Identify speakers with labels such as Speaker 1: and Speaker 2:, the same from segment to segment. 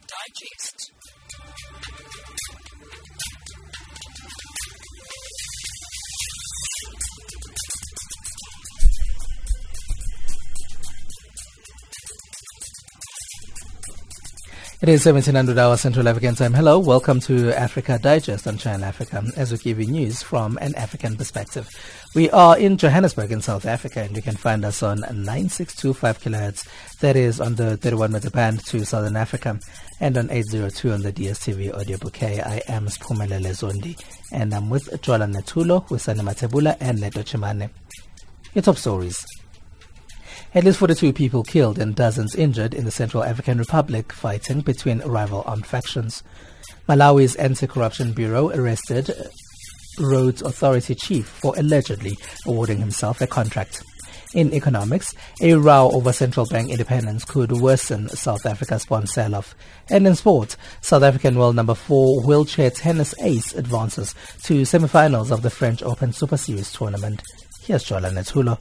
Speaker 1: Digest.
Speaker 2: It is 1700 hours Central African time. Hello, welcome to Africa Digest on Channel Africa as we give you news from an African perspective. We are in Johannesburg in South Africa and you can find us on 9625 kilohertz. That is on the 31 meter band to Southern Africa and on 802 on the DSTV audio bouquet. I am Spumelele Zondi and I'm with Jola Netulo, Wisani Matebula and Neto Chimane. Your top stories. At least 42 people killed and dozens injured in the Central African Republic fighting between rival armed factions. Malawi's Anti-Corruption Bureau arrested Roads Authority chief for allegedly awarding himself a contract. In economics, a row over central bank independence could worsen South Africa's bond sell-off. And in sport, South African world number four wheelchair tennis ace advances to semi-finals of the French Open Super Series tournament. Here's Jola Netulo.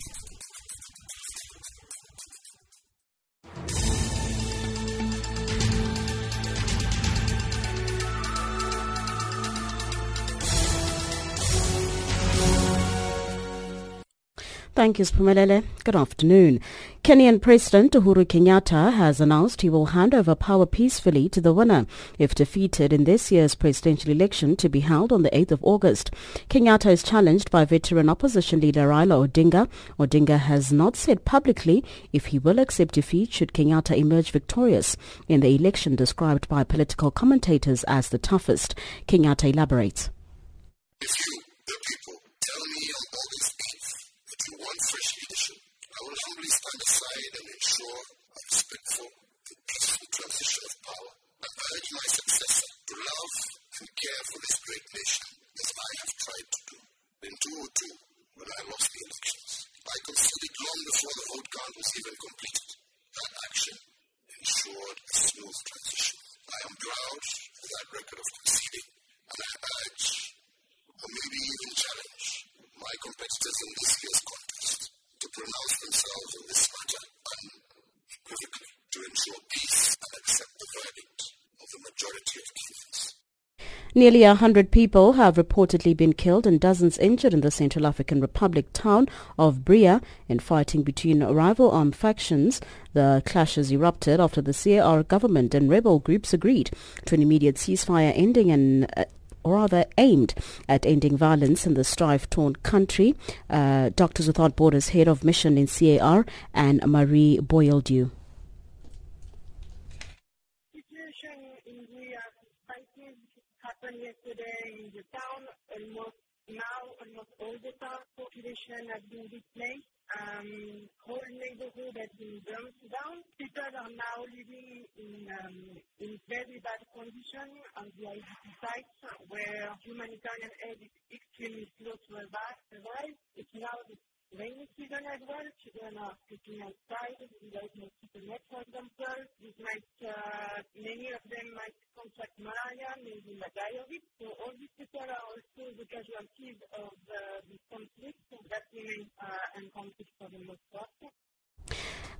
Speaker 3: Thank you, Spumelele. Good afternoon. Kenyan President Uhuru Kenyatta has announced he will hand over power peacefully to the winner if defeated in this year's presidential election to be held on the 8th of August. Kenyatta is challenged by veteran opposition leader Raila Odinga. Odinga has not said publicly if he will accept defeat should Kenyatta emerge victorious in the election described by political commentators as the toughest. Kenyatta elaborates.
Speaker 4: Respectful and peaceful transition of power. I urge my successor to love and care for this great nation as I have tried to do. In 2002, when I lost the elections, I conceded long before the vote count was even completed. That action ensured a smooth transition. I am proud of that record of conceding, and I urge or maybe even challenge my competitors in this year's contest to pronounce themselves on this matter to ensure peace and accept the verdict of the majority of Kenyans.
Speaker 3: Nearly a hundred people have reportedly been killed and dozens injured in the Central African Republic town of Bria in fighting between rival armed factions. The clashes erupted after the CAR government and rebel groups agreed to an immediate ceasefire ending uh, or rather aimed at ending violence in the strife-torn country. Uh, Doctors Without Borders head of mission in CAR and Marie
Speaker 5: happened yesterday in the town. Almost now, almost all the town population has been displaced. Um, whole neighborhood has been burnt down. People are now living in um, in very bad condition on the IDP sites where humanitarian aid is extremely slow to arrive. It's now the rainy season as well. Children are sleeping outside without mosquito net, for example. This might, uh, many of them might contract malaria, maybe might. So all these people are also the casualties of uh, this conflict so that remains uh, uncounted for the most part.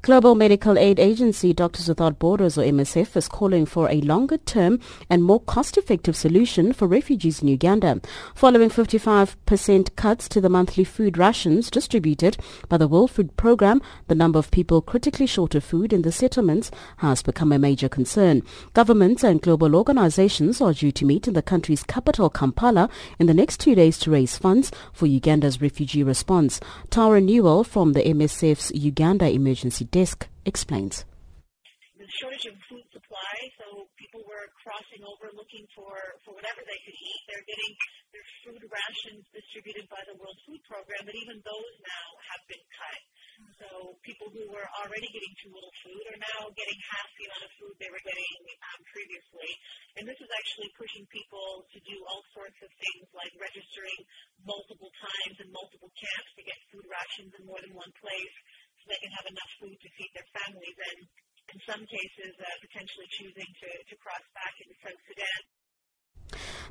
Speaker 3: Global Medical Aid Agency Doctors Without Borders or MSF is calling for a longer term and more cost-effective solution for refugees in Uganda. Following 55% cuts to the monthly food rations distributed by the World Food Programme, the number of people critically short of food in the settlements has become a major concern. Governments and global organizations are due to meet in the country's capital Kampala in the next two days to raise funds for Uganda's refugee response. Tara Newell from the MSF's Uganda Emergency Desk explains.
Speaker 6: the shortage of food supply, so people were crossing over looking for, for whatever they could eat. They're getting their food rations distributed by the World Food Program, but even those now have been cut. So people who were already getting too little food are now getting half the amount of food they were getting um, previously. And this is actually pushing people to do all sorts of things like registering multiple times in multiple camps to get food rations in more than one place so they can have enough food to feed their families and in some cases uh, potentially choosing to, to cross back into South Sudan.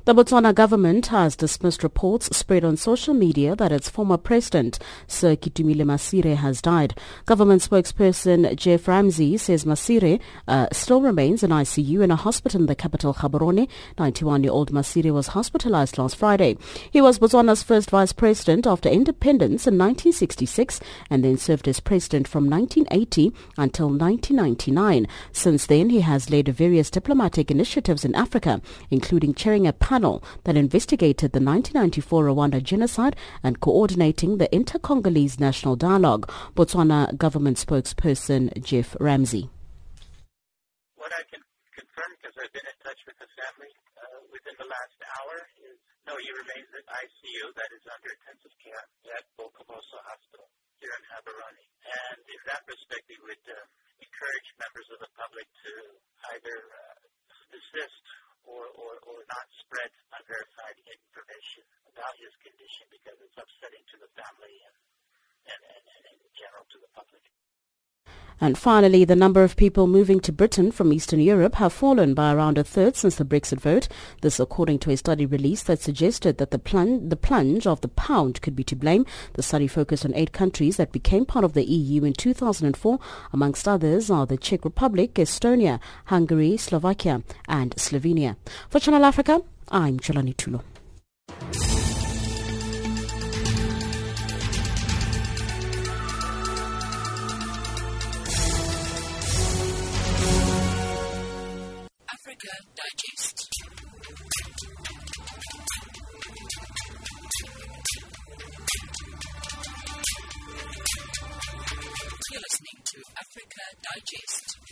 Speaker 3: The Botswana government has dismissed reports spread on social media that its former president, Sir Ketumile Masire, has died. Government spokesperson Jeff Ramsey says Masire uh, still remains in ICU in a hospital in the capital, Gaborone. 91-year-old Masire was hospitalized last Friday. He was Botswana's first vice president after independence in 1966 and then served as president from 1980 until 1999. Since then, he has led various diplomatic initiatives in Africa, including chairing a panel that investigated the 1994 Rwanda genocide and coordinating the Inter-Congolese National Dialogue. Botswana government spokesperson Jeff Ramsey.
Speaker 7: What I can confirm, because I've been in touch with the family uh, within the last hour, is no, he remains in ICU that is under intensive care at Bokamoso Hospital here in Gaborone. And in that respect, we would uh, encourage members of the public to either uh, desist or, or, or not spread unverified information about his condition because it's upsetting to the family and, and, and, and in general to the public.
Speaker 3: And finally, the number of people moving to Britain from Eastern Europe have fallen by around a third since the Brexit vote. This according to a study released that suggested that the, the plunge of the pound could be to blame. The study focused on eight countries that became part of the EU in 2004. Amongst others are the Czech Republic, Estonia, Hungary, Slovakia and Slovenia. For Channel Africa, I'm Chalani Tulo.
Speaker 1: Digest. You're listening to Africa Digest.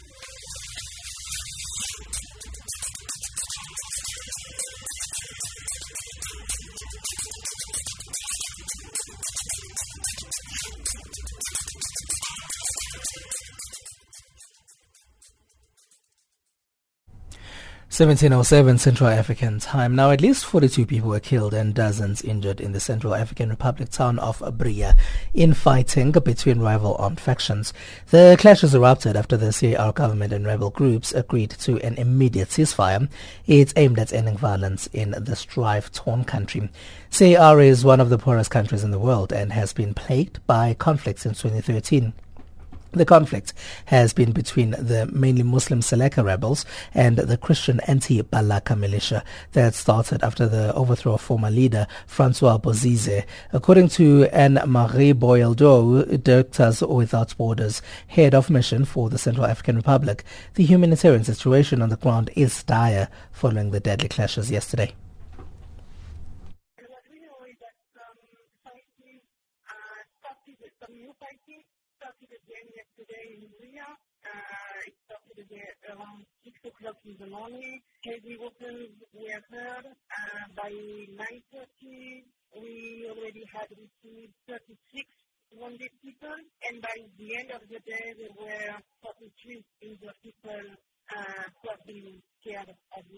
Speaker 2: Seventeen oh seven Central African time. Now, at least 42 people were killed and dozens injured in the Central African Republic town of Bria in fighting between rival armed factions. The clashes erupted after the CAR government and rebel groups agreed to an immediate ceasefire. It's aimed at ending violence in the strife-torn country. CAR is one of the poorest countries in the world and has been plagued by conflicts since 2013. The conflict has been between the mainly Muslim Seleka rebels and the Christian anti-Balaka militia that started after the overthrow of former leader Francois Bozize. According to Anne-Marie Boyeldo, Doctors Without Borders head of mission for the Central African Republic, the humanitarian situation on the ground is dire following the deadly clashes yesterday.
Speaker 5: Around 6 o'clock in the morning. Heavy weapons were heard. Uh, by 9.30, we already had received 36 wounded people, and by the end of the day, there were 43 injured people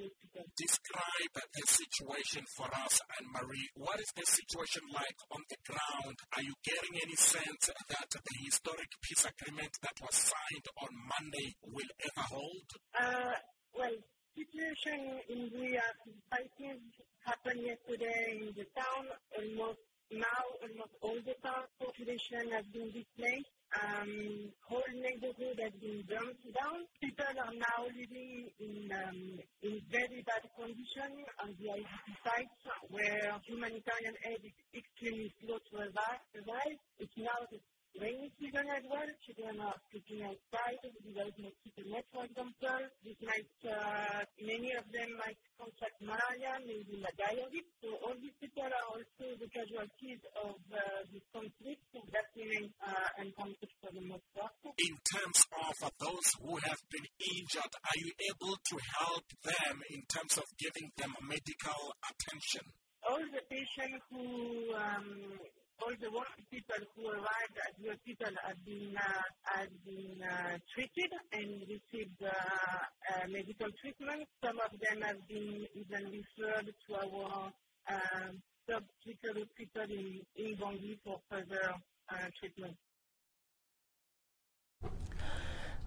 Speaker 5: hospital.
Speaker 8: Describe the situation for us, Anne Marie. What is the situation like on the ground? Are you getting any sense that the historic peace agreement that was signed on Monday will ever hold?
Speaker 5: Uh, well, situation in the fighting happened yesterday in the town. Almost now, almost all the town population has been displaced. Um, whole neighborhood has been burnt down. People are now living in um, in very bad condition on the IDP sites where humanitarian aid is extremely slow to arrive. It's now the rainy season as well. Children are sleeping outside without mosquito net, for example. This might, uh, many of them might contract malaria, maybe diarrhea. So all these people are also the casualties of uh, this conflict that remains uh, uncounted for the most part.
Speaker 8: In terms of those who have been injured, are you able to help them in terms of giving them medical attention?
Speaker 5: All the patients who um, all the people who arrived at the hospital have been uh, have been uh, treated and received uh, uh, medical treatment. Some of them have been even referred to our uh, sub-clinical hospital in, in Bangui for further uh, treatment.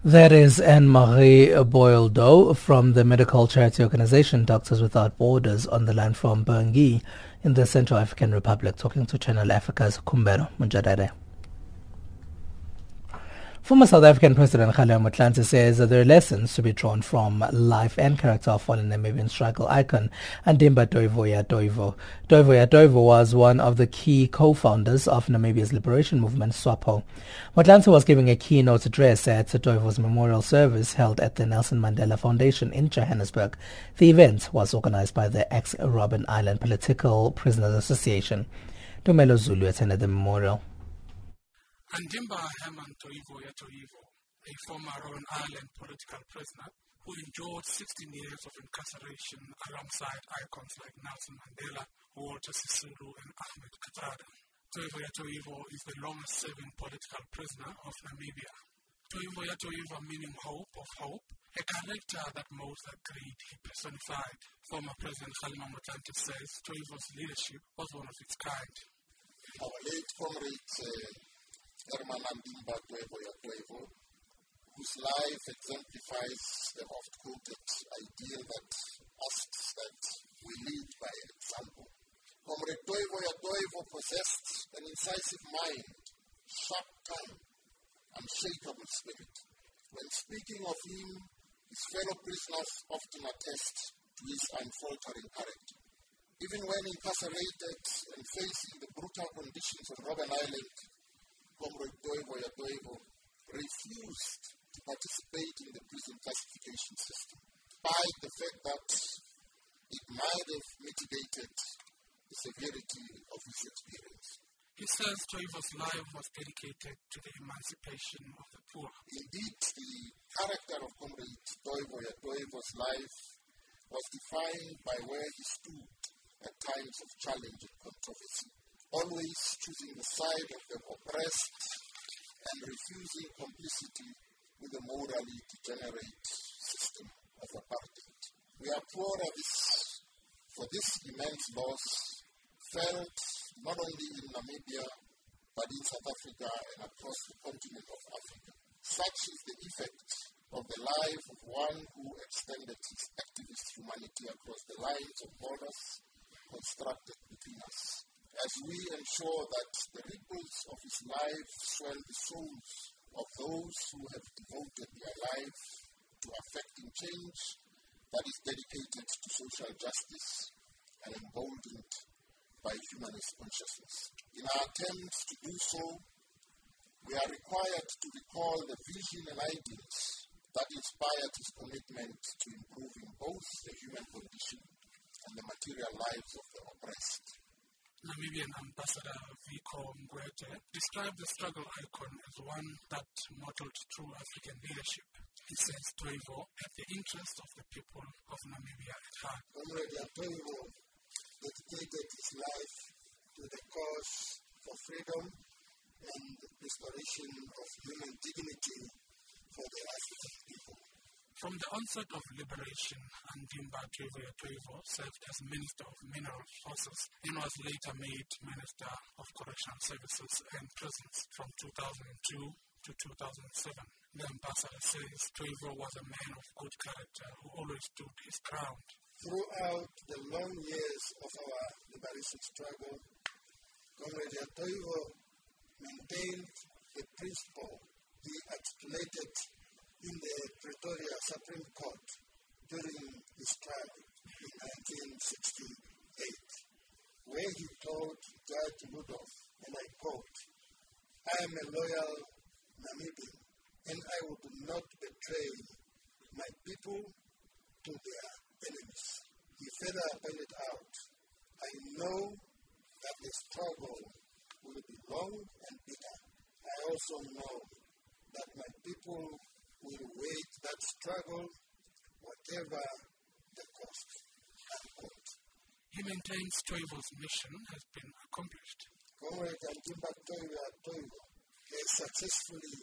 Speaker 2: That is Anne-Marie Boildo from the medical charity organization Doctors Without Borders on the land from Bangui in the Central African Republic talking to Channel Africa's Kumbero Munjadere. Former South African President Kgalema Motlanthe says that there are lessons to be drawn from life and character of fallen Namibian struggle icon Andimba Toivo ya Toivo. Toivoya Toivo was one of the key co-founders of Namibia's liberation movement, SWAPO. Motlanthe was giving a keynote address at Toivo's memorial service held at the Nelson Mandela Foundation in Johannesburg. The event was organized by the ex-Robben Island Political Prisoners Association. Tumelo Zulu attended the memorial.
Speaker 8: Andimba Herman Toivo, a former Robben Island political prisoner who endured 16 years of incarceration alongside icons like Nelson Mandela, Walter Sisulu, and Ahmed. Toivo ya Toivo is the longest-serving political prisoner of Namibia. Toivo meaning hope of hope, a character that most agreed he personified. Former President Kgalema Motlanthe says Toivo's leadership was one of its kind.
Speaker 9: Our late comrades Herman Andimba Toivoya whose life exemplifies the oft-quoted ideal that asks that we lead by example. Comrade Toivo ya Toivo possessed an incisive mind, sharp tongue, and unshakable spirit. When speaking of him, his fellow prisoners often attest to his unfaltering courage. Even when incarcerated and facing the brutal conditions of Robben Island, Comrade Toivo ya Toivo refused to participate in the prison classification system, despite the fact that it might have mitigated the severity of his experience.
Speaker 8: He says Toivo's life was dedicated to the emancipation of the poor.
Speaker 9: Indeed, the character of Comrade Toivo's life was defined by where he stood at times of challenge and controversy always choosing the side of the oppressed and refusing complicity with the morally degenerate system of apartheid. We applaud this for this immense loss felt not only in Namibia but in South Africa and across the continent of Africa. Such is the effect of the life of one who extended his activist humanity across the lines of borders constructed between us as we ensure that the ripples of his life swell the souls of those who have devoted their lives to affecting change that is dedicated to social justice and emboldened by humanist consciousness. In our attempts to do so, we are required to recall the vision and ideals that inspired his commitment to improving both the human condition and the material lives of the oppressed.
Speaker 8: Namibian ambassador Vico Mgwete described the struggle icon as one that modeled true African leadership. He says Toivo had the interest of the people of Namibia at heart.
Speaker 9: Comrade Toivo dedicated his life to the cause for freedom and restoration of human dignity for the African people.
Speaker 8: From the onset of liberation, Andimba Toivo ya Toivo served as Minister of Mineral Resources and was later made Minister of Correctional Services and Prisons from 2002 to 2007. The ambassador says Toivo was a man of good character who always stood his ground.
Speaker 9: Throughout the long years of our liberation struggle, Comrade Toivo maintained the principle he articulated in the Pretoria Supreme Court during his trial in 1968, where he told Judge Rudolph, and I quote, I am a loyal Namibian, and I would not betray my people to their enemies. He further pointed out, I know that the struggle will be long and bitter. I also know that my people will wage that struggle, whatever the cost.
Speaker 8: He maintains Toivo's mission has been accomplished.
Speaker 9: Comrade Andimba Toivo Toivo has successfully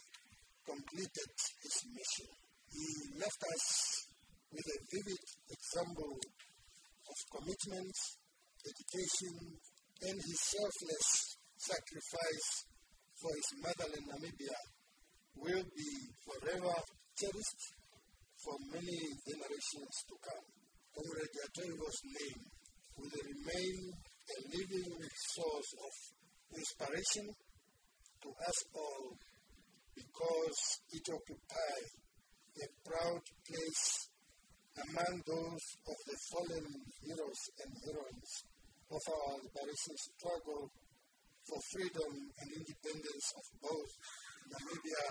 Speaker 9: completed his mission. He left us with a vivid example of commitment, dedication, and his selfless sacrifice for his motherland Namibia will be forever
Speaker 10: cherished for many generations to come. Comrade Yatoivo's name will remain a living source of inspiration to us all because it occupies a proud place among those of the fallen heroes and heroines of our liberation struggle for freedom and independence of both Namibia,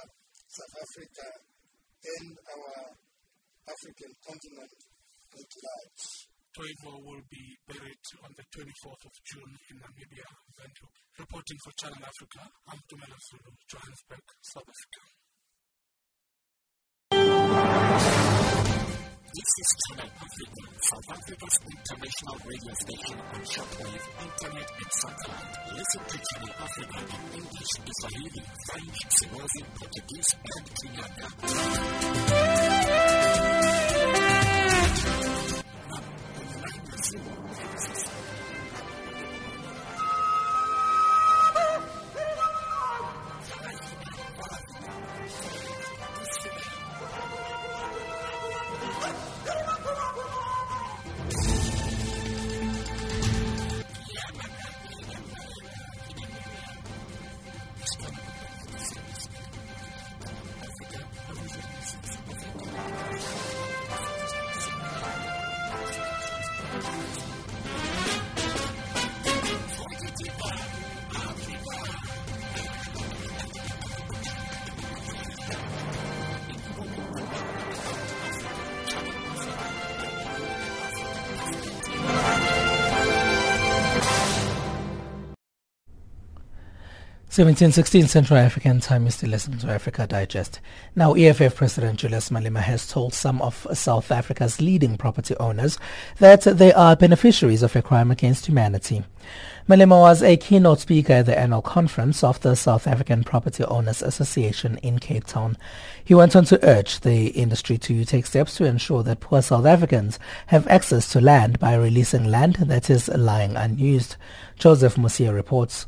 Speaker 10: South Africa, and our African continent at large.
Speaker 8: Toivo will be buried on the 24th of June in Namibia. Reporting for Channel Africa, I'm Tumelo Zulu, Johannesburg, South Africa.
Speaker 11: This is Channel Africa, South Africa's international radio station on shortwave, internet, and satellite. Listen to Channel Africa in English, Swahili, French, Swahili, Portuguese, and Kinyarwanda.
Speaker 2: Seventeen sixteen Central African Time is to listen to Africa Digest. Now, EFF President Julius Malema has told some of South Africa's leading property owners that they are beneficiaries of a crime against humanity. Malema was a keynote speaker at the annual conference of the South African Property Owners Association in Cape Town. He went on to urge the industry to take steps to ensure that poor South Africans have access to land by releasing land that is lying unused. Joseph Musia reports.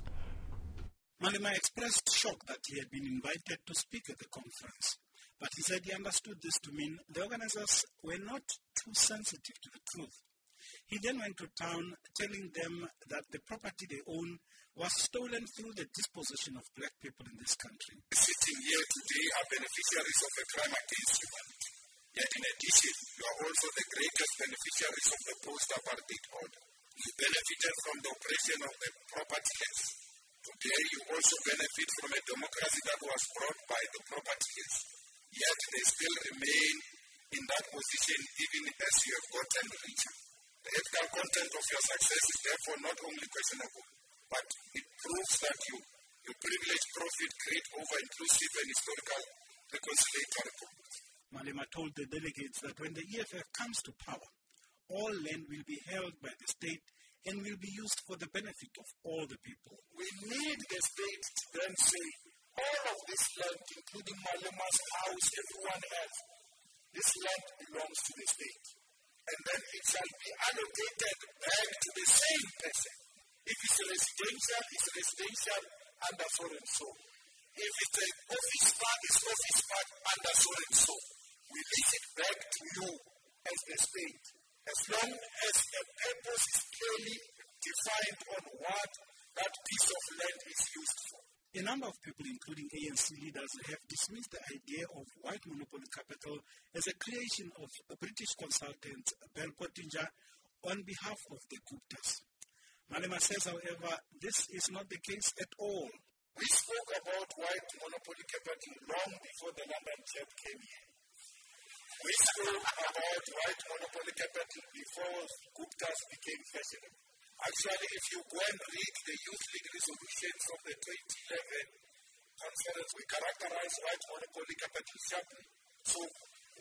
Speaker 8: Malema expressed shock that he had been invited to speak at the conference, but he said he understood this to mean the organizers were not too sensitive to the truth. He then went to town telling them that the property they own was stolen through the disposition of black people in this country.
Speaker 10: Sitting here today are beneficiaries of a crime against humanity. Yet in addition, you are also the greatest beneficiaries of the post-apartheid order. You benefited from the oppression of the propertyless Today you also benefit from a democracy that was brought by the propertyless. Yet they still remain in that position even as you have gotten richer. The ethical content of your success is therefore not only questionable, but it proves that you, you privilege profit create over inclusive and historical reconciliatory goals.
Speaker 8: Malema told the delegates that when the EFF comes to power, all land will be held by the state and will be used for the benefit of all the people.
Speaker 10: We need the state to then say, all of this land, including Malema's house, everyone else, this land belongs to the state. And then it shall be allocated back to the same person. If it's residential, it's residential under so and so. If it's an office park, it's office park under so and so. We leave it back to you as the state as long as the purpose is clearly defined on what that piece of land is used for.
Speaker 8: A number of people, including ANC leaders, have dismissed the idea of white monopoly capital as a creation of a British consultant, Bell Pottinger, on behalf of the Guptas. Malema says, however, this is not the case at all.
Speaker 10: We spoke about white monopoly capital long before the London Chap came here. We spoke about white monopoly capital before Guptas became fashionable. Actually, if you go and read the Youth League resolutions of the 2011 conference, we characterize white monopoly capital sharply. So,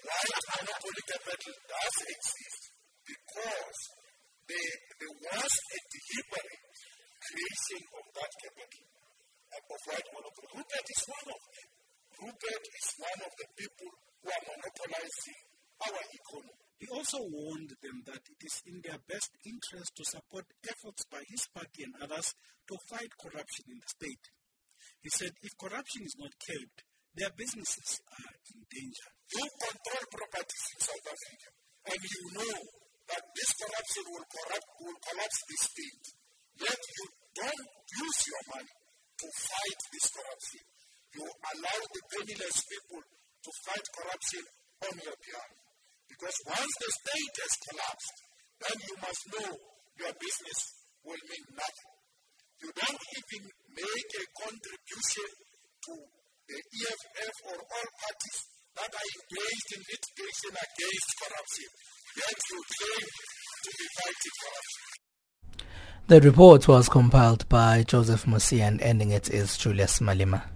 Speaker 10: white monopoly capital does exist because there, there was a deliberate creation of that capital, of white monopoly. Rupert is one of them. Rupert is one of the people who are monopolizing our economy.
Speaker 8: He also warned them that it is in their best interest to support efforts by his party and others to fight corruption in the state. He said if corruption is not curbed, their businesses are in danger.
Speaker 10: You control properties in South Africa, and you know that this corruption will, corrupt, will collapse the state. Yet you don't use your money to fight this corruption. You allow the penniless people to fight corruption on your behalf. Because once the state has collapsed, then you must know your business will mean nothing. You don't even make a contribution to the EFF or all parties that are engaged in litigation against corruption. Yet you claim to be fighting corruption.
Speaker 2: The report was compiled by Joseph Musi and ending it is Julius
Speaker 12: Malema.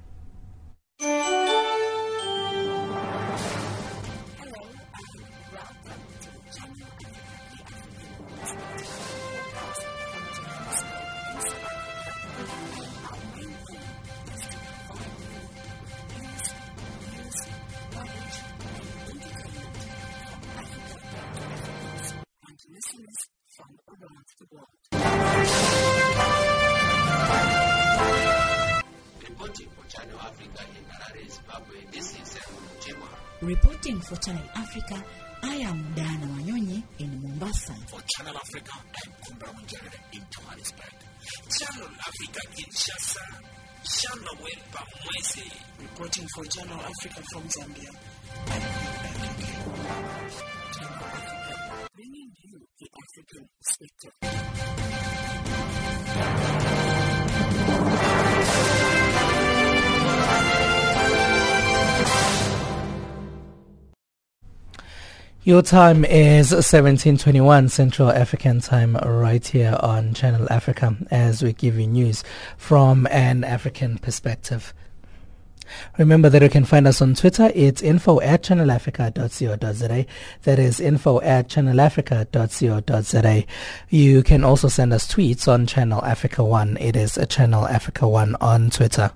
Speaker 12: For Channel Africa, I am Diana Wanyonyi in Mombasa.
Speaker 8: For Channel Africa, I'm Kumbra Wanjere in Johannesburg. Channel Africa Kinshasa, Channel Wempa Mwese.
Speaker 13: Reporting for Channel Africa from Zambia.
Speaker 12: Channel Africa, bringing you the African perspective.
Speaker 2: Your time is 1721 Central African time right here on Channel Africa as we give you news from an African perspective. Remember that you can find us on Twitter. It's info at channelafrica.co.za. That is info at channelafrica.co.za. You can also send us tweets on Channel Africa 1. It is Channel Africa 1 on Twitter.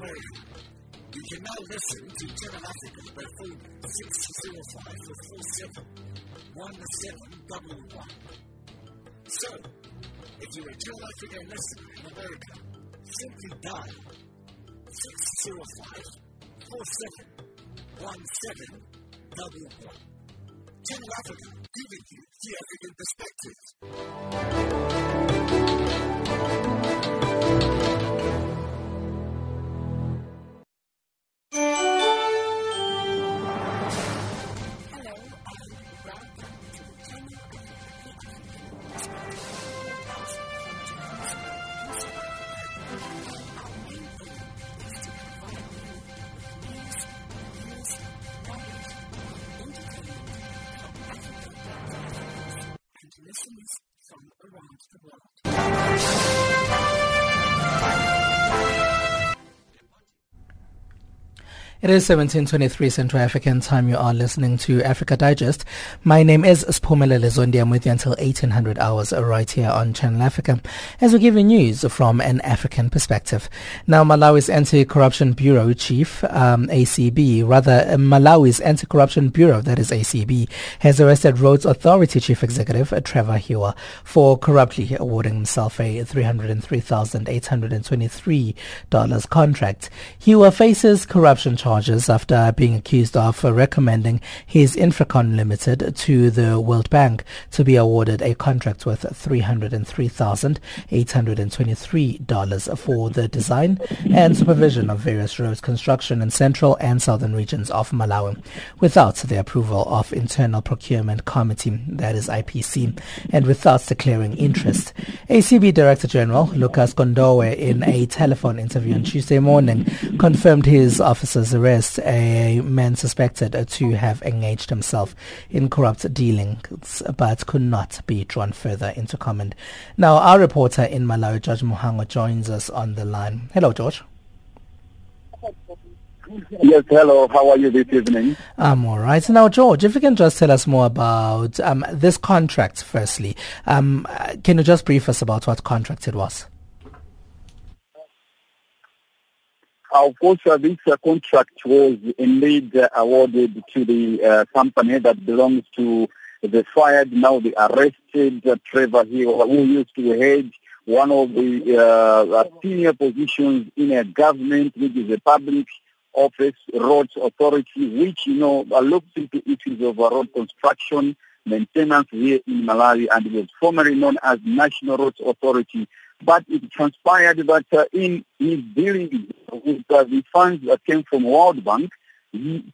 Speaker 8: Listeners. You can now listen to Channel Africa by phone 605 1711. So, if you're a Channel Africa listener in America, simply dial 605 1711. Channel Africa, giving you the African perspective.
Speaker 2: It is 1723 Central African time. You are listening to Africa Digest. My name is Spumelele Zondi. I'm with you until 1800 hours right here on Channel Africa as we give you news from an African perspective. Now, Malawi's Anti-Corruption Bureau Chief, um, ACB, rather Malawi's Anti-Corruption Bureau, that is ACB, has arrested Roads Authority Chief Executive uh, Trevor Hiwa for corruptly awarding himself a $303,823 contract. Hiwa faces corruption charges after being accused of recommending his Infracon Limited to the World Bank to be awarded a contract worth $303,823 for the design and supervision of various roads construction in central and southern regions of Malawi without the approval of Internal Procurement Committee, that is IPC, and without declaring interest. ACB Director General Lucas Kondowe in a telephone interview on Tuesday morning confirmed his officer's arrest a man suspected to have engaged himself in corrupt dealings but could not be drawn further into comment. Now, our reporter in Malawi, George Muhango, joins us on the line. Hello, George.
Speaker 14: Yes, hello. How are you this evening?
Speaker 2: I'm all right. Now, George, if you can just tell us more about um, this contract, firstly. Um, can you just brief us about what contract it was?
Speaker 14: Of course, uh, this uh, contract was indeed uh, awarded to the uh, company that belongs to the fired, now the arrested uh, Trevor Hill, who used to head one of the uh, senior positions in a government, which is a public office, roads authority, which, you know, looks into issues of road construction, maintenance here in Malawi, and it was formerly known as National Roads Authority. But it transpired that uh, in his dealing with uh, the funds that came from World Bank, he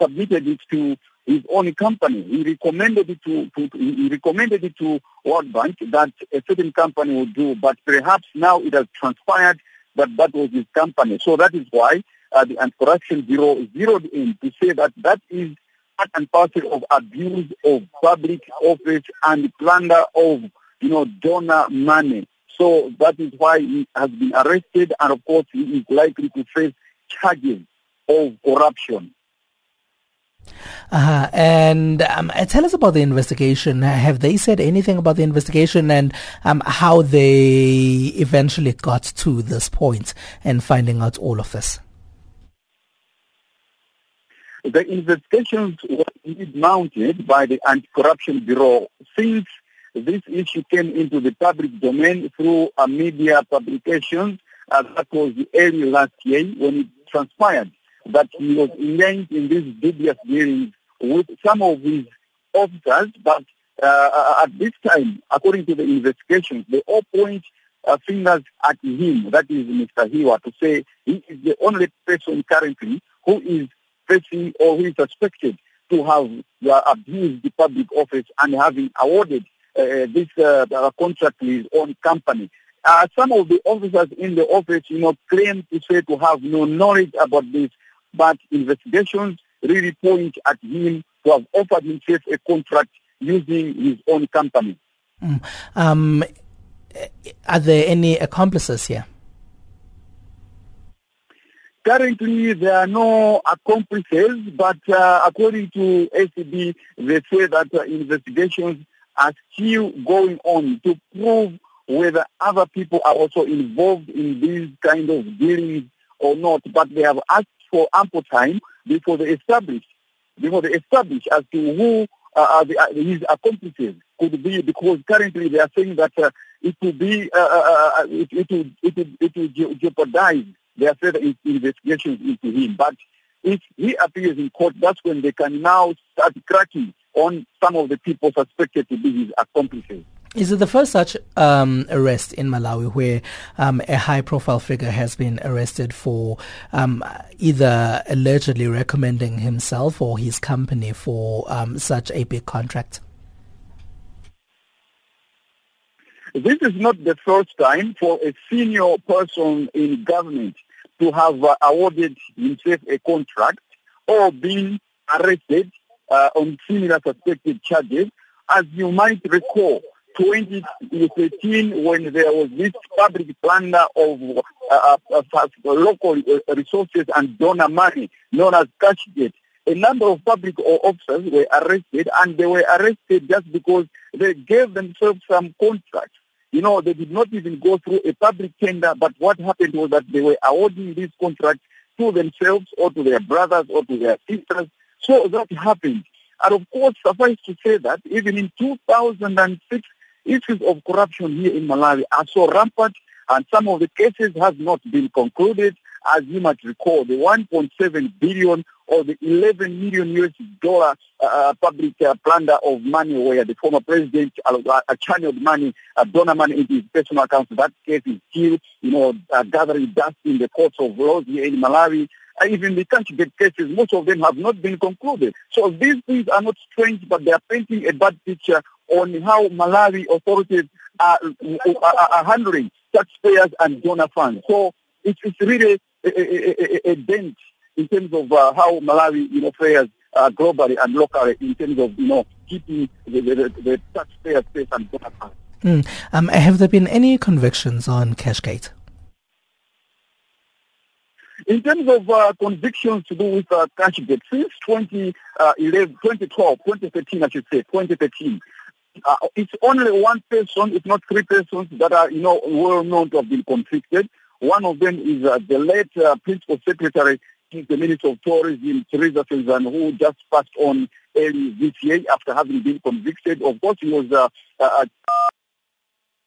Speaker 14: submitted it to his own company. He recommended it to, to, he recommended it to World Bank that a certain company would do, but perhaps now it has transpired that that was his company. So that is why uh, the Anti-Corruption Bureau zeroed in to say that that is part and parcel of abuse of public office and plunder of, you know, donor money. So that is why he has been arrested and of course he is likely to face charges of corruption.
Speaker 2: Uh, and um, tell us about the investigation. Have they said anything about the investigation and um, how they eventually got to this point and finding out all of this?
Speaker 14: The investigations were mounted by the Anti-Corruption Bureau since this issue came into the public domain through a media publication Uh, that was early last year when it transpired that he was engaged in these dubious dealings with some of his officers, but uh, at this time, according to the investigations, they all point uh, fingers at him, that is Mr. Hiwa, to say he is the only person currently who is facing or who is suspected to have uh, abused the public office and having awarded this uh, contract with his own company. Uh, some of the officers in the office, you know, claim to say to have no knowledge about this, but investigations really point at him to have offered himself a contract using his own company.
Speaker 2: Mm. Um, are there any accomplices here?
Speaker 14: Currently, there are no accomplices, but uh, according to ACB, they say that uh, investigations are still going on to prove whether other people are also involved in these kind of dealings or not. But they have asked for ample time before they establish, before they establish as to who uh, the, uh, his accomplices could be, because currently they are saying that uh, it will be, uh, uh, uh, it, it, will, it, will, it will jeopardize their further investigations into him. But if he appears in court, that's when they can now start cracking on some of the people suspected to be his accomplices.
Speaker 2: Is it the first such um, arrest in Malawi where um, a high-profile figure has been arrested for um, either allegedly recommending himself or his company for um, such a big contract?
Speaker 14: This is not the first time for a senior person in government to have uh, awarded himself a contract or been arrested uh, on similar suspected charges. As you might recall, 2013 when there was this public plunder of uh, uh, local resources and donor money known as Cashgate. A number of public officers were arrested and they were arrested just because they gave themselves some contracts. You know, they did not even go through a public tender, but what happened was that they were awarding these contracts to themselves or to their brothers or to their sisters. So that happened. And of course, suffice to say that even in 2006, issues of corruption here in Malawi are so rampant and some of the cases have not been concluded. As you might recall, the 1.7 billion or the 11 million US dollar uh, public uh, plunder of money where the former president uh, channeled money, uh, donor money into his personal account. That case is still, you know, uh, gathering dust in the courts of law here in Malawi. Even the get cases, most of them have not been concluded. So these things are not strange, but they are painting a bad picture on how Malawi authorities are, are, are handling taxpayers and donor funds. So it's, it's really a, a, a, a dent in terms of uh, how Malawi, you know, fares uh, globally and locally in terms of, you know, keeping the, the, the, taxpayers safe and bonafide.
Speaker 2: Mm. Um, have there been any convictions on Cashgate?
Speaker 14: In terms of uh, convictions to do with uh, Cashgate, since 2011, uh, 2012, 2013, I should say, 2013, uh, it's only one person, if not three persons, that are, you know, well known to have been convicted. One of them is uh, the late uh, Principal Secretary, the Minister of Tourism, Teresa Fezan, who just passed on early this year after having been convicted. Of course, he was, uh, uh,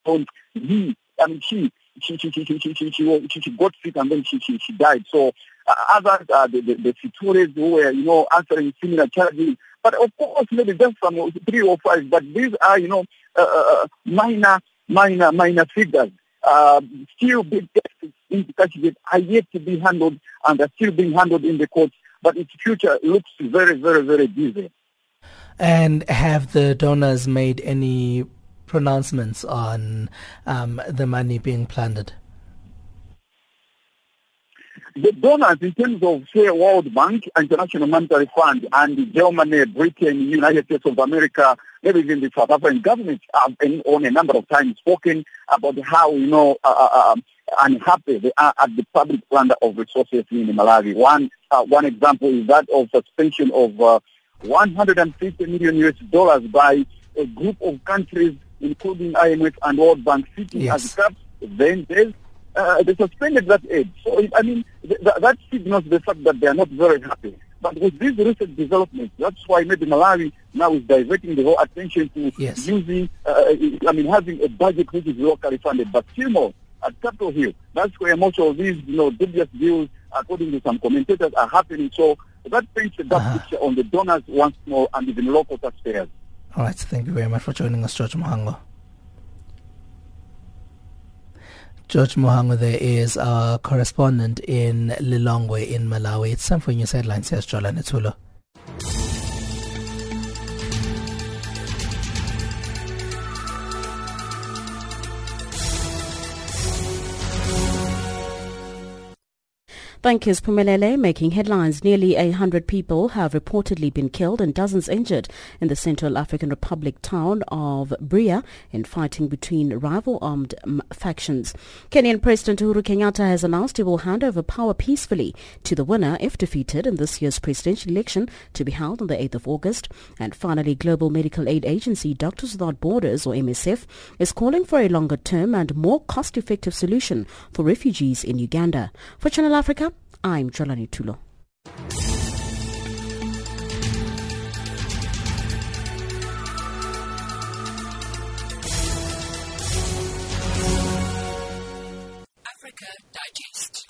Speaker 14: uh he, mean, she, she, she, she, she, she, she, she, she got sick and then she, she, she died. So uh, others, uh, the, the, the tourists who were, you know, answering similar charges. But of course, maybe just some three or five. But these are, you know, uh, uh minor, minor, minor figures. Uh, still big cases in Cashgate are yet to be handled and are still being handled in the courts. But its future looks very, very, very busy.
Speaker 2: And have the donors made any pronouncements on um, the money being plundered?
Speaker 14: The donors in terms of, say, World Bank, International Monetary Fund, and Germany, Britain, United States of America, maybe even the South African government have been on a number of times spoken about how, you know, uh, uh, uh um, unhappy they are at the public plunder of resources in Malawi. One, uh, one example is that of suspension of uh, 150 million US dollars by a group of countries, including IMF and World Bank, sitting yes. as caps. Then there's uh, they suspended that aid. So, I mean, th- that signals the fact that they are not very happy. But with these recent developments, that's why maybe Malawi now is diverting the whole attention to yes. using, uh, I mean, having a budget which is locally funded. But still more, at Capital Hill, that's where most of these, you know, dubious deals, according to some commentators, are happening. So that paints a dark uh-huh. picture on the donors once more and even local taxpayers.
Speaker 2: All right. Thank you very much for joining us, George Mohango. George Mohango there is our correspondent in Lilongwe in Malawi. It's time for news headlines. Here's Jola Netulo.
Speaker 3: Thank you, Pumelele. Making headlines, nearly a hundred people have reportedly been killed and dozens injured in the Central African Republic town of Bria in fighting between rival armed mm, factions. Kenyan President Uhuru Kenyatta has announced he will hand over power peacefully to the winner if defeated in this year's presidential election to be held on the 8th of August. And finally, Global Medical Aid Agency Doctors Without Borders, or MSF, is calling for a longer term and more cost-effective solution for refugees in Uganda. For Channel Africa, I'm Jolani Tulo.
Speaker 1: Africa Digest.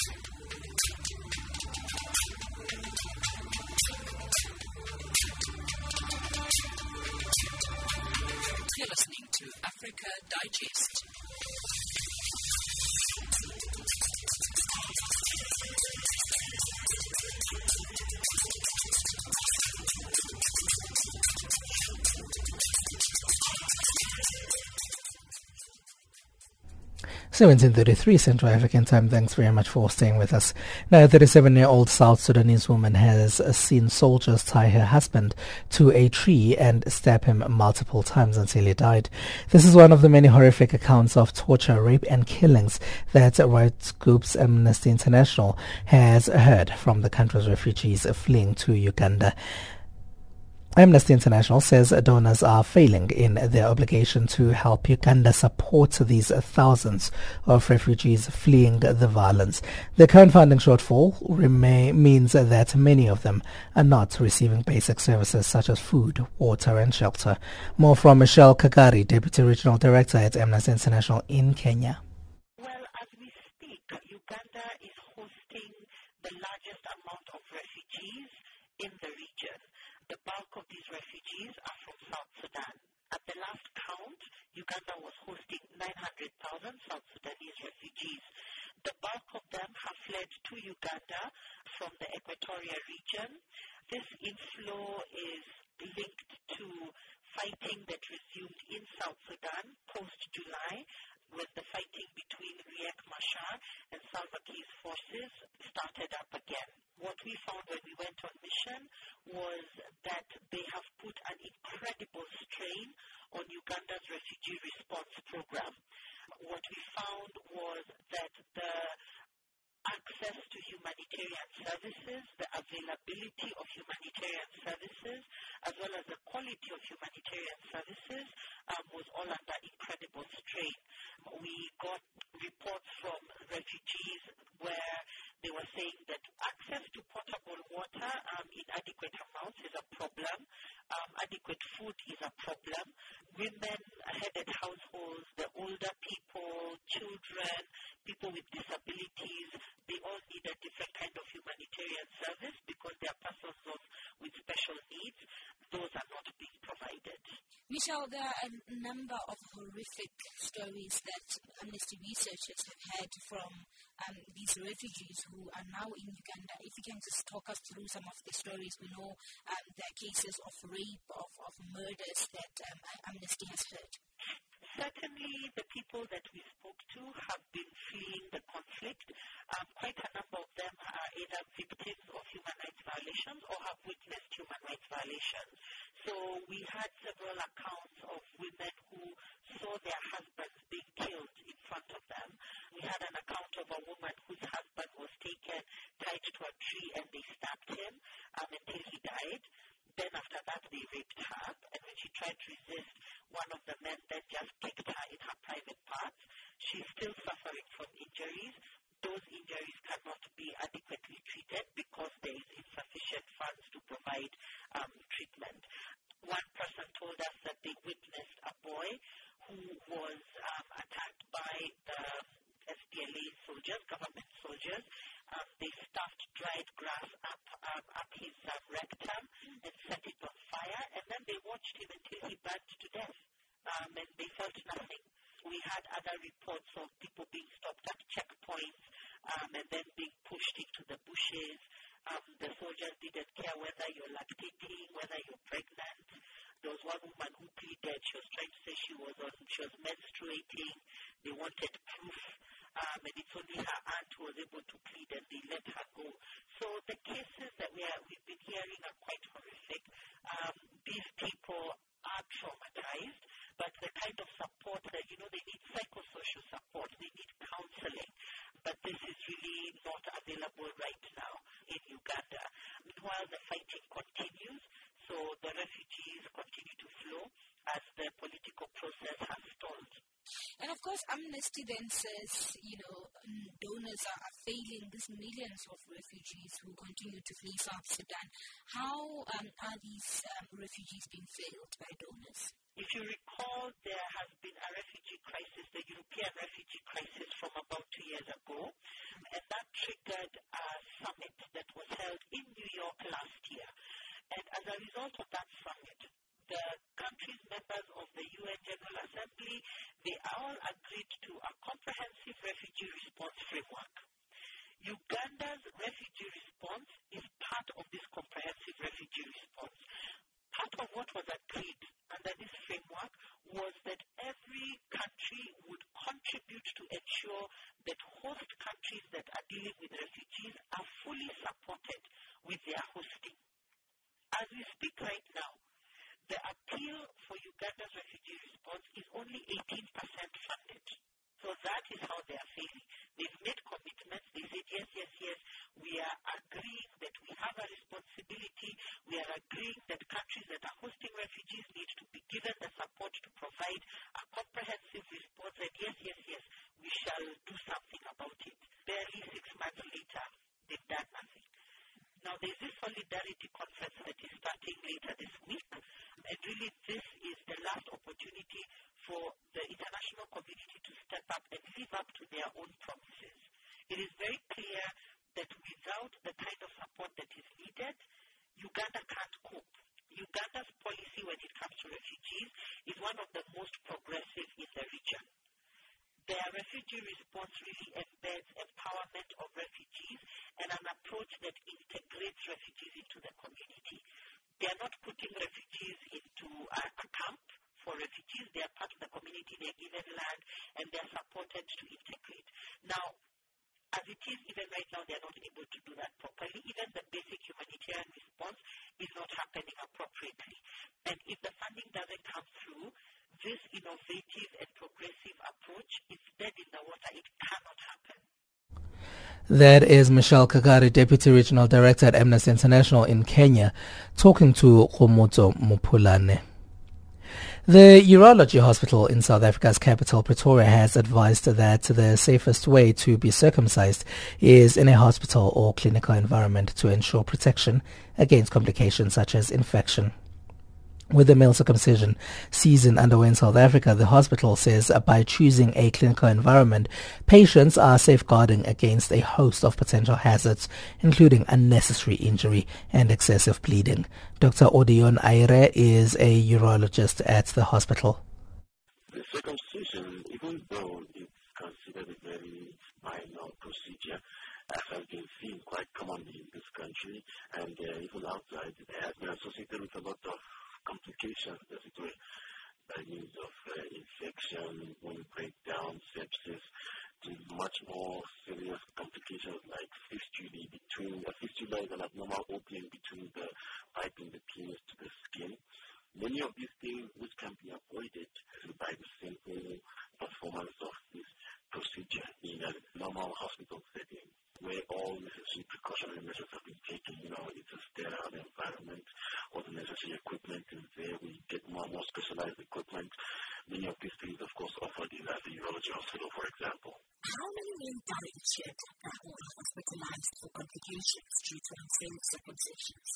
Speaker 1: You're listening to Africa Digest.
Speaker 2: Seventeen thirty-three Central African Time. Thanks very much for staying with us. Now, a 37-year-old South Sudanese woman has seen soldiers tie her husband to a tree and stab him multiple times until he died. This is one of the many horrific accounts of torture, rape, and killings that rights groups Amnesty International has heard from the country's refugees fleeing to Uganda. Amnesty International says donors are failing in their obligation to help Uganda support these thousands of refugees fleeing the violence. The current funding shortfall remain, means that many of them are not receiving basic services such as food, water and shelter. More from Michelle Kagari, Deputy Regional Director at Amnesty International in Kenya.
Speaker 15: Well, as we speak, Uganda is hosting the largest amount of refugees in the region. Bulk of these refugees are from South Sudan. At the last count, Uganda was hosting 900,000 South Sudanese refugees. The bulk of them have fled to Uganda from the Equatorial region. This inflow is linked to fighting that resumed in South Sudan post-July when the fighting between Riek Machar and Salva Kiir's forces started up again. What we found when we went on mission was that they have put an incredible strain on Uganda's refugee response program. What we found was that the access to humanitarian services, the availability of humanitarian services, as well as the quality of humanitarian services um, was all under incredible strain. We got reports from refugees where they were saying that access to potable water um, in adequate amounts is a problem. Um, adequate food is a problem. Women-headed households, the older people, children, people with disabilities, they all need a different kind of humanitarian service because they are persons of, with special needs. Those are not being provided.
Speaker 16: Michelle, there are a number of horrific stories that Amnesty researchers have had from um, these refugees who are now in Uganda. If you can just talk us through some of the stories, we know um, there are cases of rape, of, of murders that um, Amnesty has heard.
Speaker 15: Certainly, the people that we spoke to have been fleeing the conflict. Um, quite a number of them are either victims of human rights violations or have witnessed human rights violations. So we had several accounts of women who saw their husbands being killed in front of them. We had an account of a woman whose husband was taken, tied to a tree, and they stabbed him um, until he died. Then after that, they raped her, and when she tried to resist, one of the men then just kicked her in her private parts. She's still suffering from injuries. Those injuries cannot be adequately treated because there is insufficient funds to provide um, treatment. One person told us that they witnessed a boy who was um, attacked by the SPLA soldiers, government soldiers. Um, they stuffed dried grass up um, up his um, rectum and set it on fire, and then they watched him until he burned to death, um, and they felt nothing. We had other reports of people being stopped at checkpoints um, and then being pushed into the bushes. Um, the soldiers didn't care whether you're lactating, whether you're pregnant. There was one woman who pleaded. She was trying to say she was on, she was menstruating. They wanted proof um, and it's only her aunt who was able to plead and they let her go. So the cases that we are, we've been hearing are quite horrific. Um, these people are traumatized, but the kind of support that, you know, they need psychosocial support, they need counseling, but this is really not available right now in Uganda. Meanwhile, the fighting continues, so the refugees continue to flow as the political process has stalled.
Speaker 16: And of course, Amnesty then says, you know, donors are, failing these millions of refugees who continue to flee South Sudan. How um, are these um, refugees being failed by donors?
Speaker 15: If you recall, there has been a refugee crisis, the European refugee crisis from about two years ago, and that triggered a summit that was held in New York last year. And as a result of that summit, the countries members of the UN General Assembly, they all agreed to a comprehensive refugee response framework. Uganda's refugee response is part of this comprehensive refugee response. Part of what was agreed under this framework was that every country would contribute to ensure that host countries that are dealing with refugees are fully supported with their hosting. As we speak right now, the appeal for Uganda's refugee response is only 18% funded. So that is how they are failing. They've made commitments. They said, yes, yes, yes, we are agreeing that we have a responsibility. We are agreeing that countries that are hosting refugees need to be given the support to provide a comprehensive response. And yes, yes, yes, we shall do something about it. Barely six months later, they've done nothing. Now, there's this solidarity conference that is starting later this week, and really this is the last opportunity for the international community to step up and live up to their own promises. It is very clear that without the kind of support that is needed, Uganda can't cope. Uganda's policy when it comes to refugees is one of the most progressive in the region. Their refugee response really embeds empowerment of refugees and an approach that integrates refugees into the community. They are not putting refugees into a, a camp for refugees. They are part of the community. They are given land and they are supported to integrate. Now, as it is, even right now, they are not able to do that properly. Even the basic humanitarian response is not happening appropriately. And if the funding doesn't come through, this innovative and progressive approach is dead in the water. It cannot happen.
Speaker 2: That is Michelle Kagari, Deputy Regional Director at Amnesty International in Kenya, talking to Khomoto Mupulane. The Urology Hospital in South Africa's capital, Pretoria, has advised that the safest way to be circumcised is in a hospital or clinical environment to ensure protection against complications such as infection. With the male circumcision season underway in South Africa, the hospital says by choosing a clinical environment, patients are safeguarding against a host of potential hazards, including unnecessary injury and excessive bleeding. Dr. Odion Aire is a urologist at the hospital.
Speaker 17: The circumcision, even though it's considered a very minor procedure, has been seen quite commonly in this country and uh, even outside, it has been associated with a lot of complications, as by means of uh, infection, wound breakdown, sepsis, to much more serious complications like fistula between, a fistula is an abnormal opening between the pipe in the penis to the skin. Many of these things which can be avoided by the simple performance of this procedure in a normal hospital setting where all necessary precautionary measures have been taken. You know, it's a sterile environment, all the necessary equipment is there. We get more and more specialized equipment. Many of these things, of course, offered in the urology hospital, for example.
Speaker 12: How many men die each year that are hospitalized for complications due to unsafe circumcisions?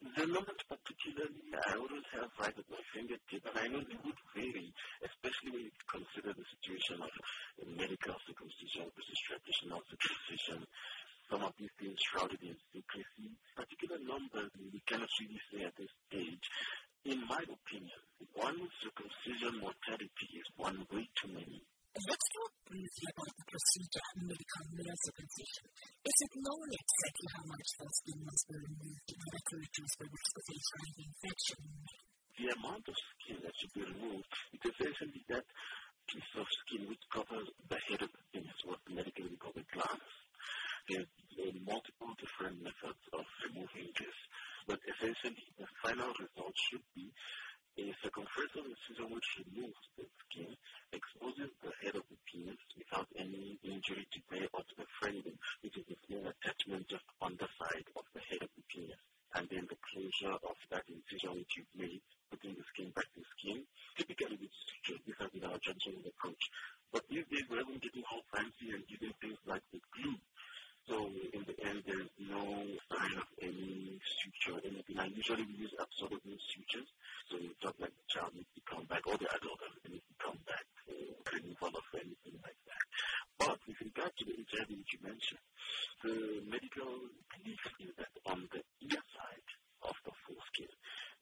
Speaker 17: The numbers particularly, I always have right at my fingertip, and I know they would vary, especially when you consider the situation of medical circumcision versus traditional circumcision. Some of these things shrouded in secrecy. Particular numbers we cannot really say at this stage. In my opinion, one circumcision mortality is one way too many.
Speaker 12: About the procedure medical male circumcision. Is it known exactly how much skin must be removed in order to reduce the risk of HIV infection?
Speaker 17: The amount of skin that should be removed is essentially that piece of skin which covers the head of the penis, what medically we call the glans. There's uh, multiple different methods of removing this, but essentially the final result should be a circumferential incision which removes the skin, exposes the head of the penis without any injury to the or to the frenulum, which is the small attachment just on the side of the head of the penis. And then the closure of that incision which you've made, putting the skin back to skin. Typically with sutures, this has been our traditional approach. But these days we're even getting all fancy and using things like the glue so in the end, there is no sign of any suture or anything. I usually use absorbable sutures. So it's not like the child needs to come back or the adult needs to come back for removal of anything like that. But with regard to the HIV which you mentioned, the medical belief is that on the ear side of the foreskin,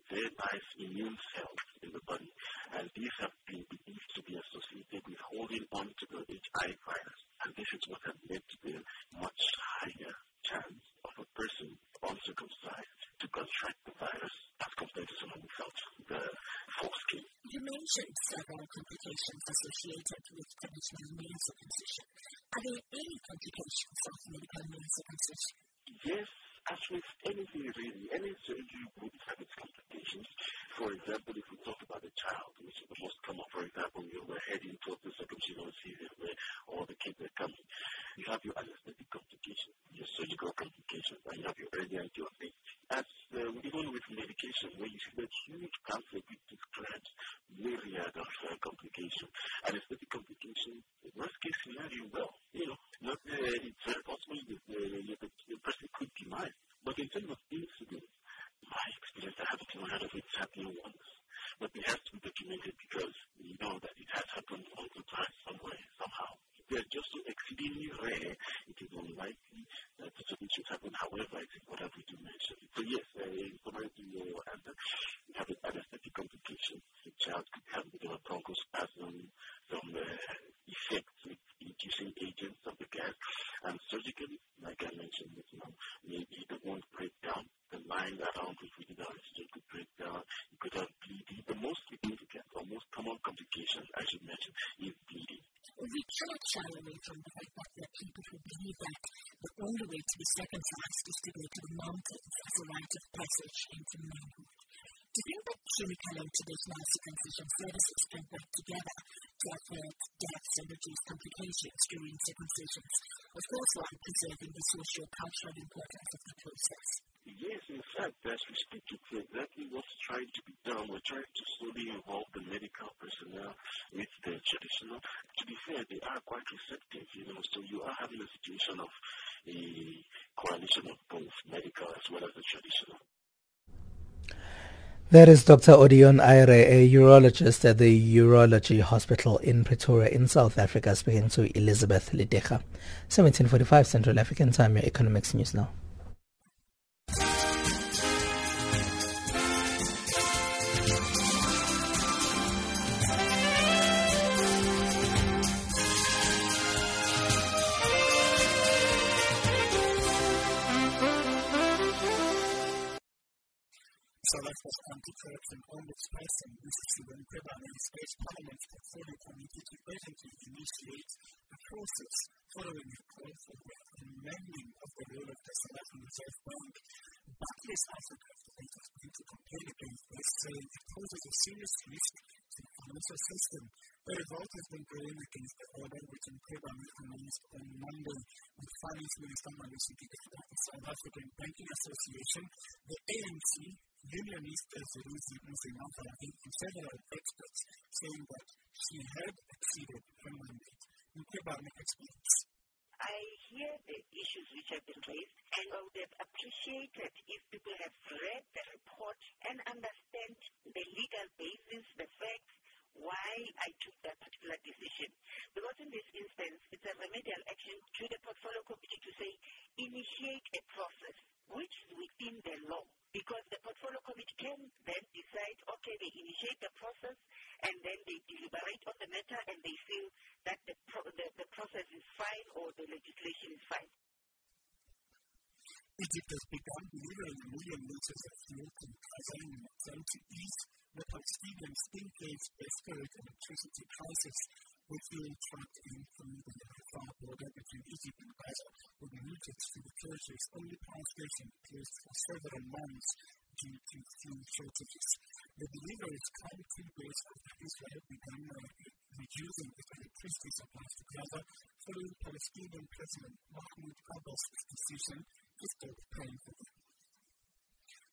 Speaker 17: there lies immune cells in the body, and these have been believed to be associated with holding on to the HIV virus. And this is what has led to the much higher chance of a person to contract the virus as compared to someone without the uh, foreskin.
Speaker 12: You mentioned several complications associated with traditional male circumcision. Are there any complications of medical male circumcision?
Speaker 17: Yes, as with anything really, any surgery would have its complications. For example, if we talk about a child, which is the most common, for example, you were heading towards the circumcision season where all the kids are coming. You have your anesthetic complications, your surgical complications, and you have your early and your uh, even with medication, where you see that huge pamphlet which describes myriad of uh, complications, anesthetic complications, worst case scenario, well, you know, not, uh, it's uh, possible that uh, the, person could demise. But in terms of incidents, my experience, I haven't even heard of it happening once. But it has to be documented because we know that it has happened the time, somewhere, somehow. They are just so exceedingly rare, it is unlikely that something should happen. However, it is what have we do mention. So yes, uh, in summary to your answer, we have an anesthetic complication. The child could have a bit of a bronchospasm, some uh, effects with inducing agents of the gas, and surgically, like I mentioned, you know, maybe the wound break down, the line around did our incision could break down, you could have bleeding. The most significant or most common complications, I should mention, is bleeding.
Speaker 12: We cannot shy away from the fact that there are people who believe that the only way to be circumcised is to go to the mountains as a rite of passage into manhood. Do you think that
Speaker 11: clinical and traditional circumcision services can work together to avert deaths and reduce complications during circumcisions, of course while preserving the social cultural importance of the process.
Speaker 17: Yes, in fact, as we speak, it's exactly what's trying to be done. We're trying to slowly involve the medical personnel with the traditional. To be fair, they are quite receptive, you know, so you are having a situation of a coalition of both medical as well as the traditional.
Speaker 2: That is Dr. Odion Aire, a urologist at the Urology Hospital in Pretoria in South Africa, speaking to Elizabeth Lidecha. 1745 Central African Time, your economics news now.
Speaker 11: Anti-corruption ombudsperson, Mrs. Siwan Mkhwebane, urged Parliament's portfolio committee to urgently initiate a process following a call for the amending of the role of the South Reserve Bank. Barclays Africa, the latest to complain against saying it poses a serious risk to the financial system. A revolt has been growing against the order which in Mkhwebane announced on Monday with Finance Minister Malusi Gigaba, the South African Banking Association, the ANC, unionist Zuruzi Mzimafara, and several experts saying that she had exceeded her mandate. Mkhwebane explains.
Speaker 15: I hear the issues which have been raised, and I would have appreciated if people have read the report and understand the legal basis, the facts, why I took that particular decision. Because in this instance, it's a remedial action to the portfolio committee to say, initiate a process which is within the law. Because the portfolio committee can then decide, okay, they initiate the process and then they deliberate on the matter and they feel that the, pro- the, the process is fine or the legislation is fine.
Speaker 11: Egypt has begun delivering million liters of fuel to Gaza in an to ease the Palestinian skin-based electricity crisis, with fuel trucked in from the far border between Egypt and Gaza will be routed to the territory's only for several months due to fuel shortages. The deliveries come two days after Israel began reducing its electricity supplies to Gaza following Palestinian President Mahmoud Abbas' decision to stop paying for them.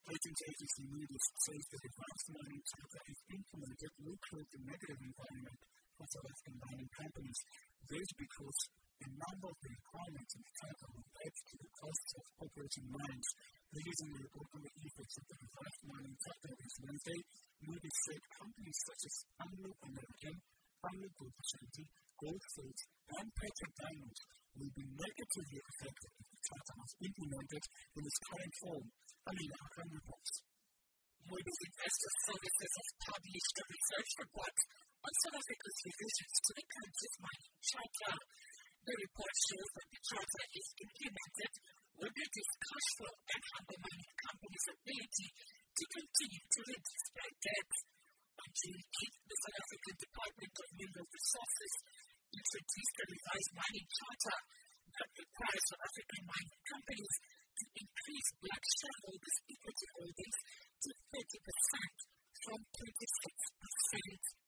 Speaker 11: Ratings agency Moody's says that advanced mining if implemented will create a negative environment for South mining companies. This because a number of the requirements in the will add to the costs of operating mines. Releasing a report on the effects of the revised mining charter this Wednesday, Moody's said companies such as Anglo American, AngloGold Ashanti, Gold Fields, and Petra Diamonds will be negatively affected if the charter was implemented in its current form. I mean, our current reports.
Speaker 12: Moody's Investor Services has published a research report on South Africa's revisions to the country's mining charter. The report shows that the charter is implemented will reduce cash flow and harm mining companies' ability to continue to reduce their debt. On June 8th, the South African Department of Mineral Resources introduced a revised mining charter that requires South African mining companies to increase black shareholders' equity holdings to 30% from 26%.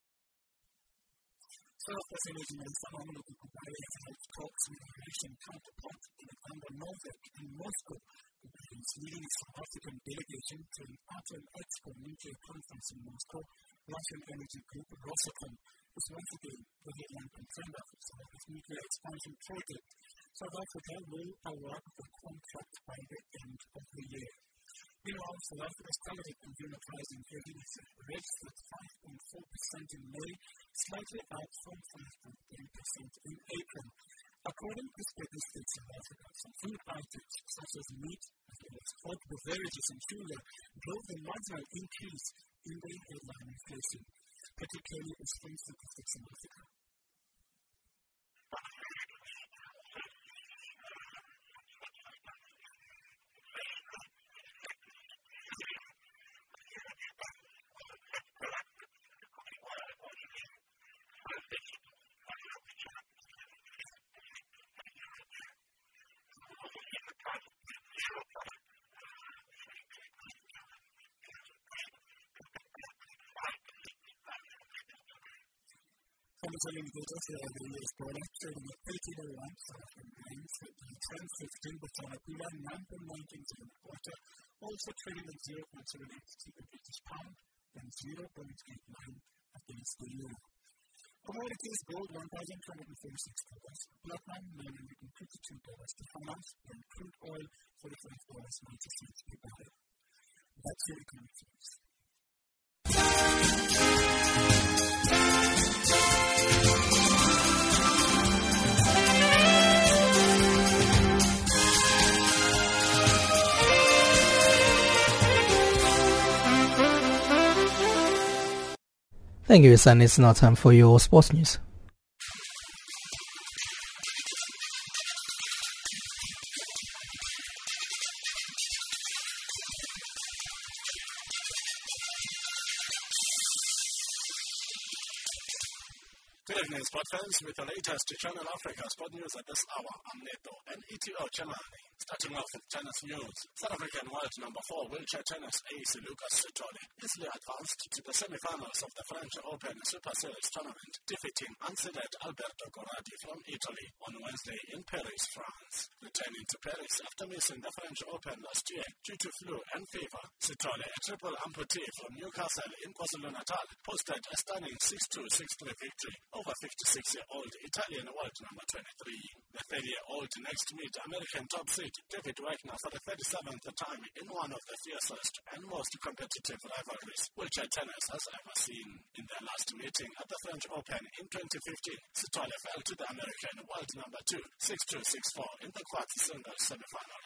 Speaker 11: West Energy and Salomon Kubayi has talks with Malaysian counterpart Alexander Novak in Moscow. Kubayi is leading its South African delegation to an Atom Expo nuclear conference in Moscow. Russian energy group Rosatom is once again the headline contender for Africa's nuclear expansion project. South Africa will award the contract by the end of the year. Meanwhile, South Africa's targeted consumer price increase registered 5.4% in May, slightly up from 5.3% in April. According to statistics in Africa, some food items such as meat, as well hot beverages and sugar drove the marginal increase in the headline inflation, particularly as from statistics in Africa.
Speaker 8: Selling data for the US dollar trading at 1301 South African the trend 15 the dollar dollar 9.19 in the quarter, also trading at 0.78 to the British pound and 0.89 against the euro. Commodities gold $1,246, platinum $952 to finance, and crude oil $45.90 per barrel. That's your economics.
Speaker 2: Thank you, Son. It's now time for your sports news.
Speaker 18: Good evening, sport fans. With the latest Channel Africa sport news at this hour, I'm Neto and ETO Chemani. Starting off with tennis news, South African world number four wheelchair tennis ace Lucas Sithole easily advanced to the semi-finals of the French Open Super Series tournament, defeating unseeded Alberto Corradi from Italy on Wednesday in Paris, France. Returning to Paris after missing the French Open last year due to flu and fever, Sithole, a triple amputee from Newcastle in KwaZulu-Natal, posted a stunning 6-2, 6-3 victory over 56-year-old Italian world number 23. The 30-year-old next meet American top seed David Wagner for the 37th time in one of the fiercest and most competitive rivalries wheelchair tennis has ever seen. In their last meeting at the French Open in 2015, Sithole fell to the American world number 2, 6-2, 6-4 in the quarter singles semi-final.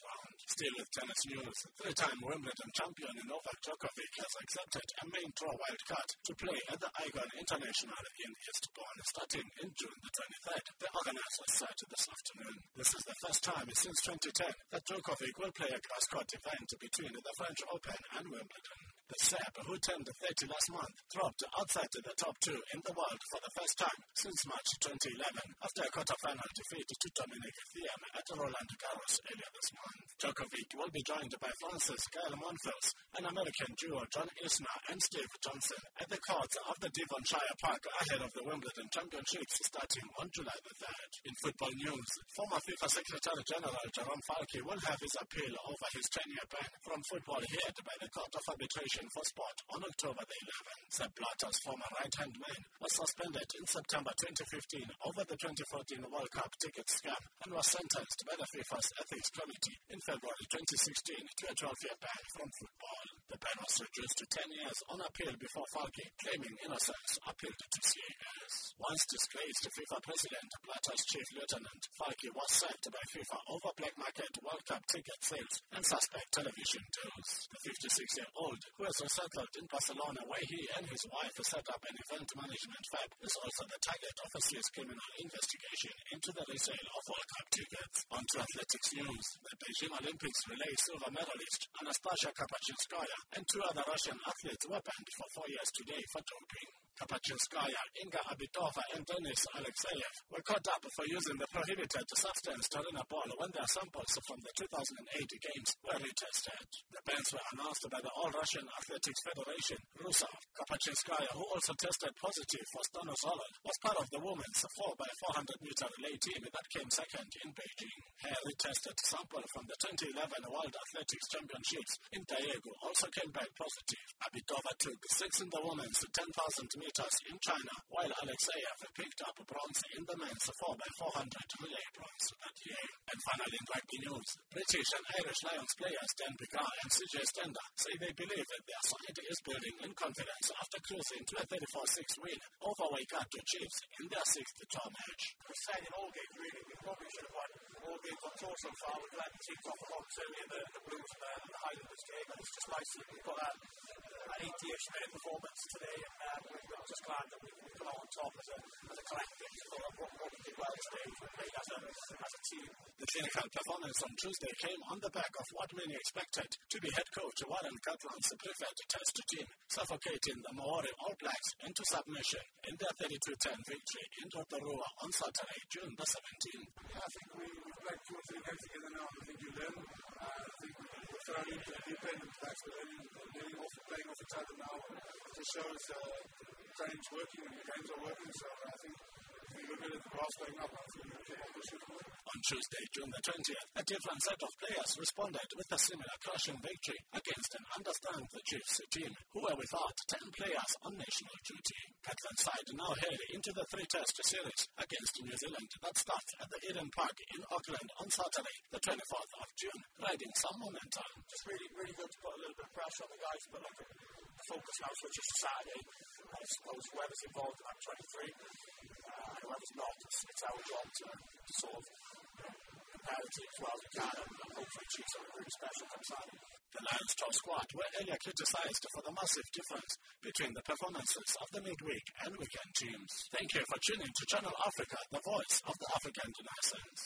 Speaker 18: Still with tennis news, three-time Wimbledon champion Novak Djokovic has accepted a main draw wildcard to play at the Aegon International in Eastbourne starting in June the 23rd. The organizers said this afternoon. This is the first time since 2010 that Djokovic will play a grass court event between the French Open and Wimbledon. The Serb, who turned 30 last month, dropped outside the top two in the world for the first time since March 2011 after a quarter-final defeat to Dominic Thiem at Roland Garros earlier this month. Djokovic will be joined by Francis Gael Monfils, an American duo John Isner and Steve Johnson at the courts of the Devonshire Park ahead of the Wimbledon Championships starting on July the 3rd. In football news, former FIFA Secretary General Jerome Valcke will have his appeal over his 10-year ban from football heard by the Court of Arbitration for Sport on October the 11th. Sepp Blatter's former right-hand man was suspended in September 2015 over the 2014 World Cup ticket scam and was sentenced by the FIFA's Ethics Committee in February 2016 to a 12-year ban from football. The ban was reduced to 10 years on appeal before Valcke, claiming innocence, appealed to CAS. Once disgraced FIFA President Blatter's chief lieutenant, Valcke was sacked by FIFA over black market World Cup ticket sales and suspect television deals. The 56-year-old, who has resettled in Barcelona where he and his wife set up an event management firm, is also the target of a Swiss criminal investigation into the resale of World Cup tickets. On to athletics news. The Beijing Olympics relay silver medalist Anastasia Kapachinskaya and two other Russian athletes were banned for four years today for doping. Kapachinskaya, Inga Abitova, and Denis Alexeyev were caught up for using the prohibited substance ball when their samples from the 2008 Games were retested. The bans were announced by the All-Russian Athletics Federation, RUSAV. Kapachinskaya, who also tested positive for stanozolol, was part of the women's 4x400-meter relay team that came second in Beijing. Her retested sample from the 2011 World Athletics Championships in Daegu also came back positive. Abitova took six in the women's 10,000 meters in China, while Alexeyev picked up bronze in the men's 4x400 relay bronze that year. And finally, in rugby news, British and Irish Lions players Dan Biggar and CJ Stander say they believe that their side is building in confidence after cruising to a 34-6 win over Waikato Chiefs in their sixth tour match.
Speaker 19: We're saying in all games, really, we probably should have won all games on tour so far. We've let the teams off the hop, certainly in the, the Blues and the, the Highlanders game, and it's just nice that we've got that uh, an 80-ish minute performance today, and uh, we're, we're just glad that we can come out on top as a, as a collective for what, what we did well today. We played as a, as a team.
Speaker 18: The clinical performance on Tuesday came on the back of what many expected to be head coach Warren Gatland's preferred test team, suffocating the Maori All Blacks into submission in their 32-10 victory in Rotorua on Saturday, June the 17th.
Speaker 19: Yeah, I think we, we've played two or three games together now. I think you learn. Uh, I think we're thrown into the deep end. That's learning, learning off, playing each other now. It shows uh, training's working and the games are working. So I think
Speaker 18: On Tuesday, June the 20th, a different set of players responded with a similar crushing victory against an understand the Chiefs team, who were without 10 players on national duty. Gatland's side now head into the three-test series against New Zealand that starts at the Eden Park in Auckland on Saturday, the 24th of June, riding some momentum.
Speaker 20: Just really, really good to put a little bit of pressure on the guys, but like focus now switches to Saturday. I suppose whoever's involved in that 23, whoever's not, it's, it's our job to, to sort of prepare the as well as we can and, and hopefully achieve something really special come Saturday.
Speaker 18: The Lions top squad were earlier criticized for the massive difference between the performances of the midweek and weekend teams. Thank you for tuning to Channel Africa, the voice of the African Renaissance.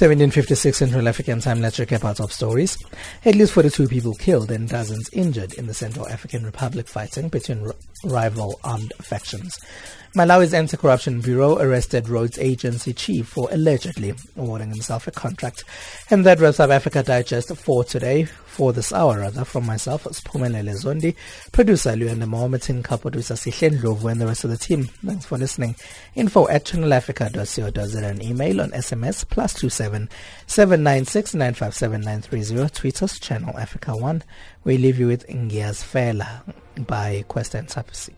Speaker 21: 1756 Central African time. Let's recap our top stories. At least 42 people killed and dozens injured in the Central African Republic fighting between r- rival armed factions. Malawi's Anti-Corruption Bureau arrested roads agency chief for allegedly awarding himself a contract. And that wraps up Africa Digest for today, for this hour rather, from myself, Spumelele Zondi, producer Luanda Mohamedin, producer Sihlen Lovu, and the rest of the team. Thanks for listening. Info at channelafrica.co.za and email on SMS plus two seven seven nine six nine five seven nine three zero. Tweet us Channel Africa One. We leave you with Ngias Fela by Quest and Tapsi.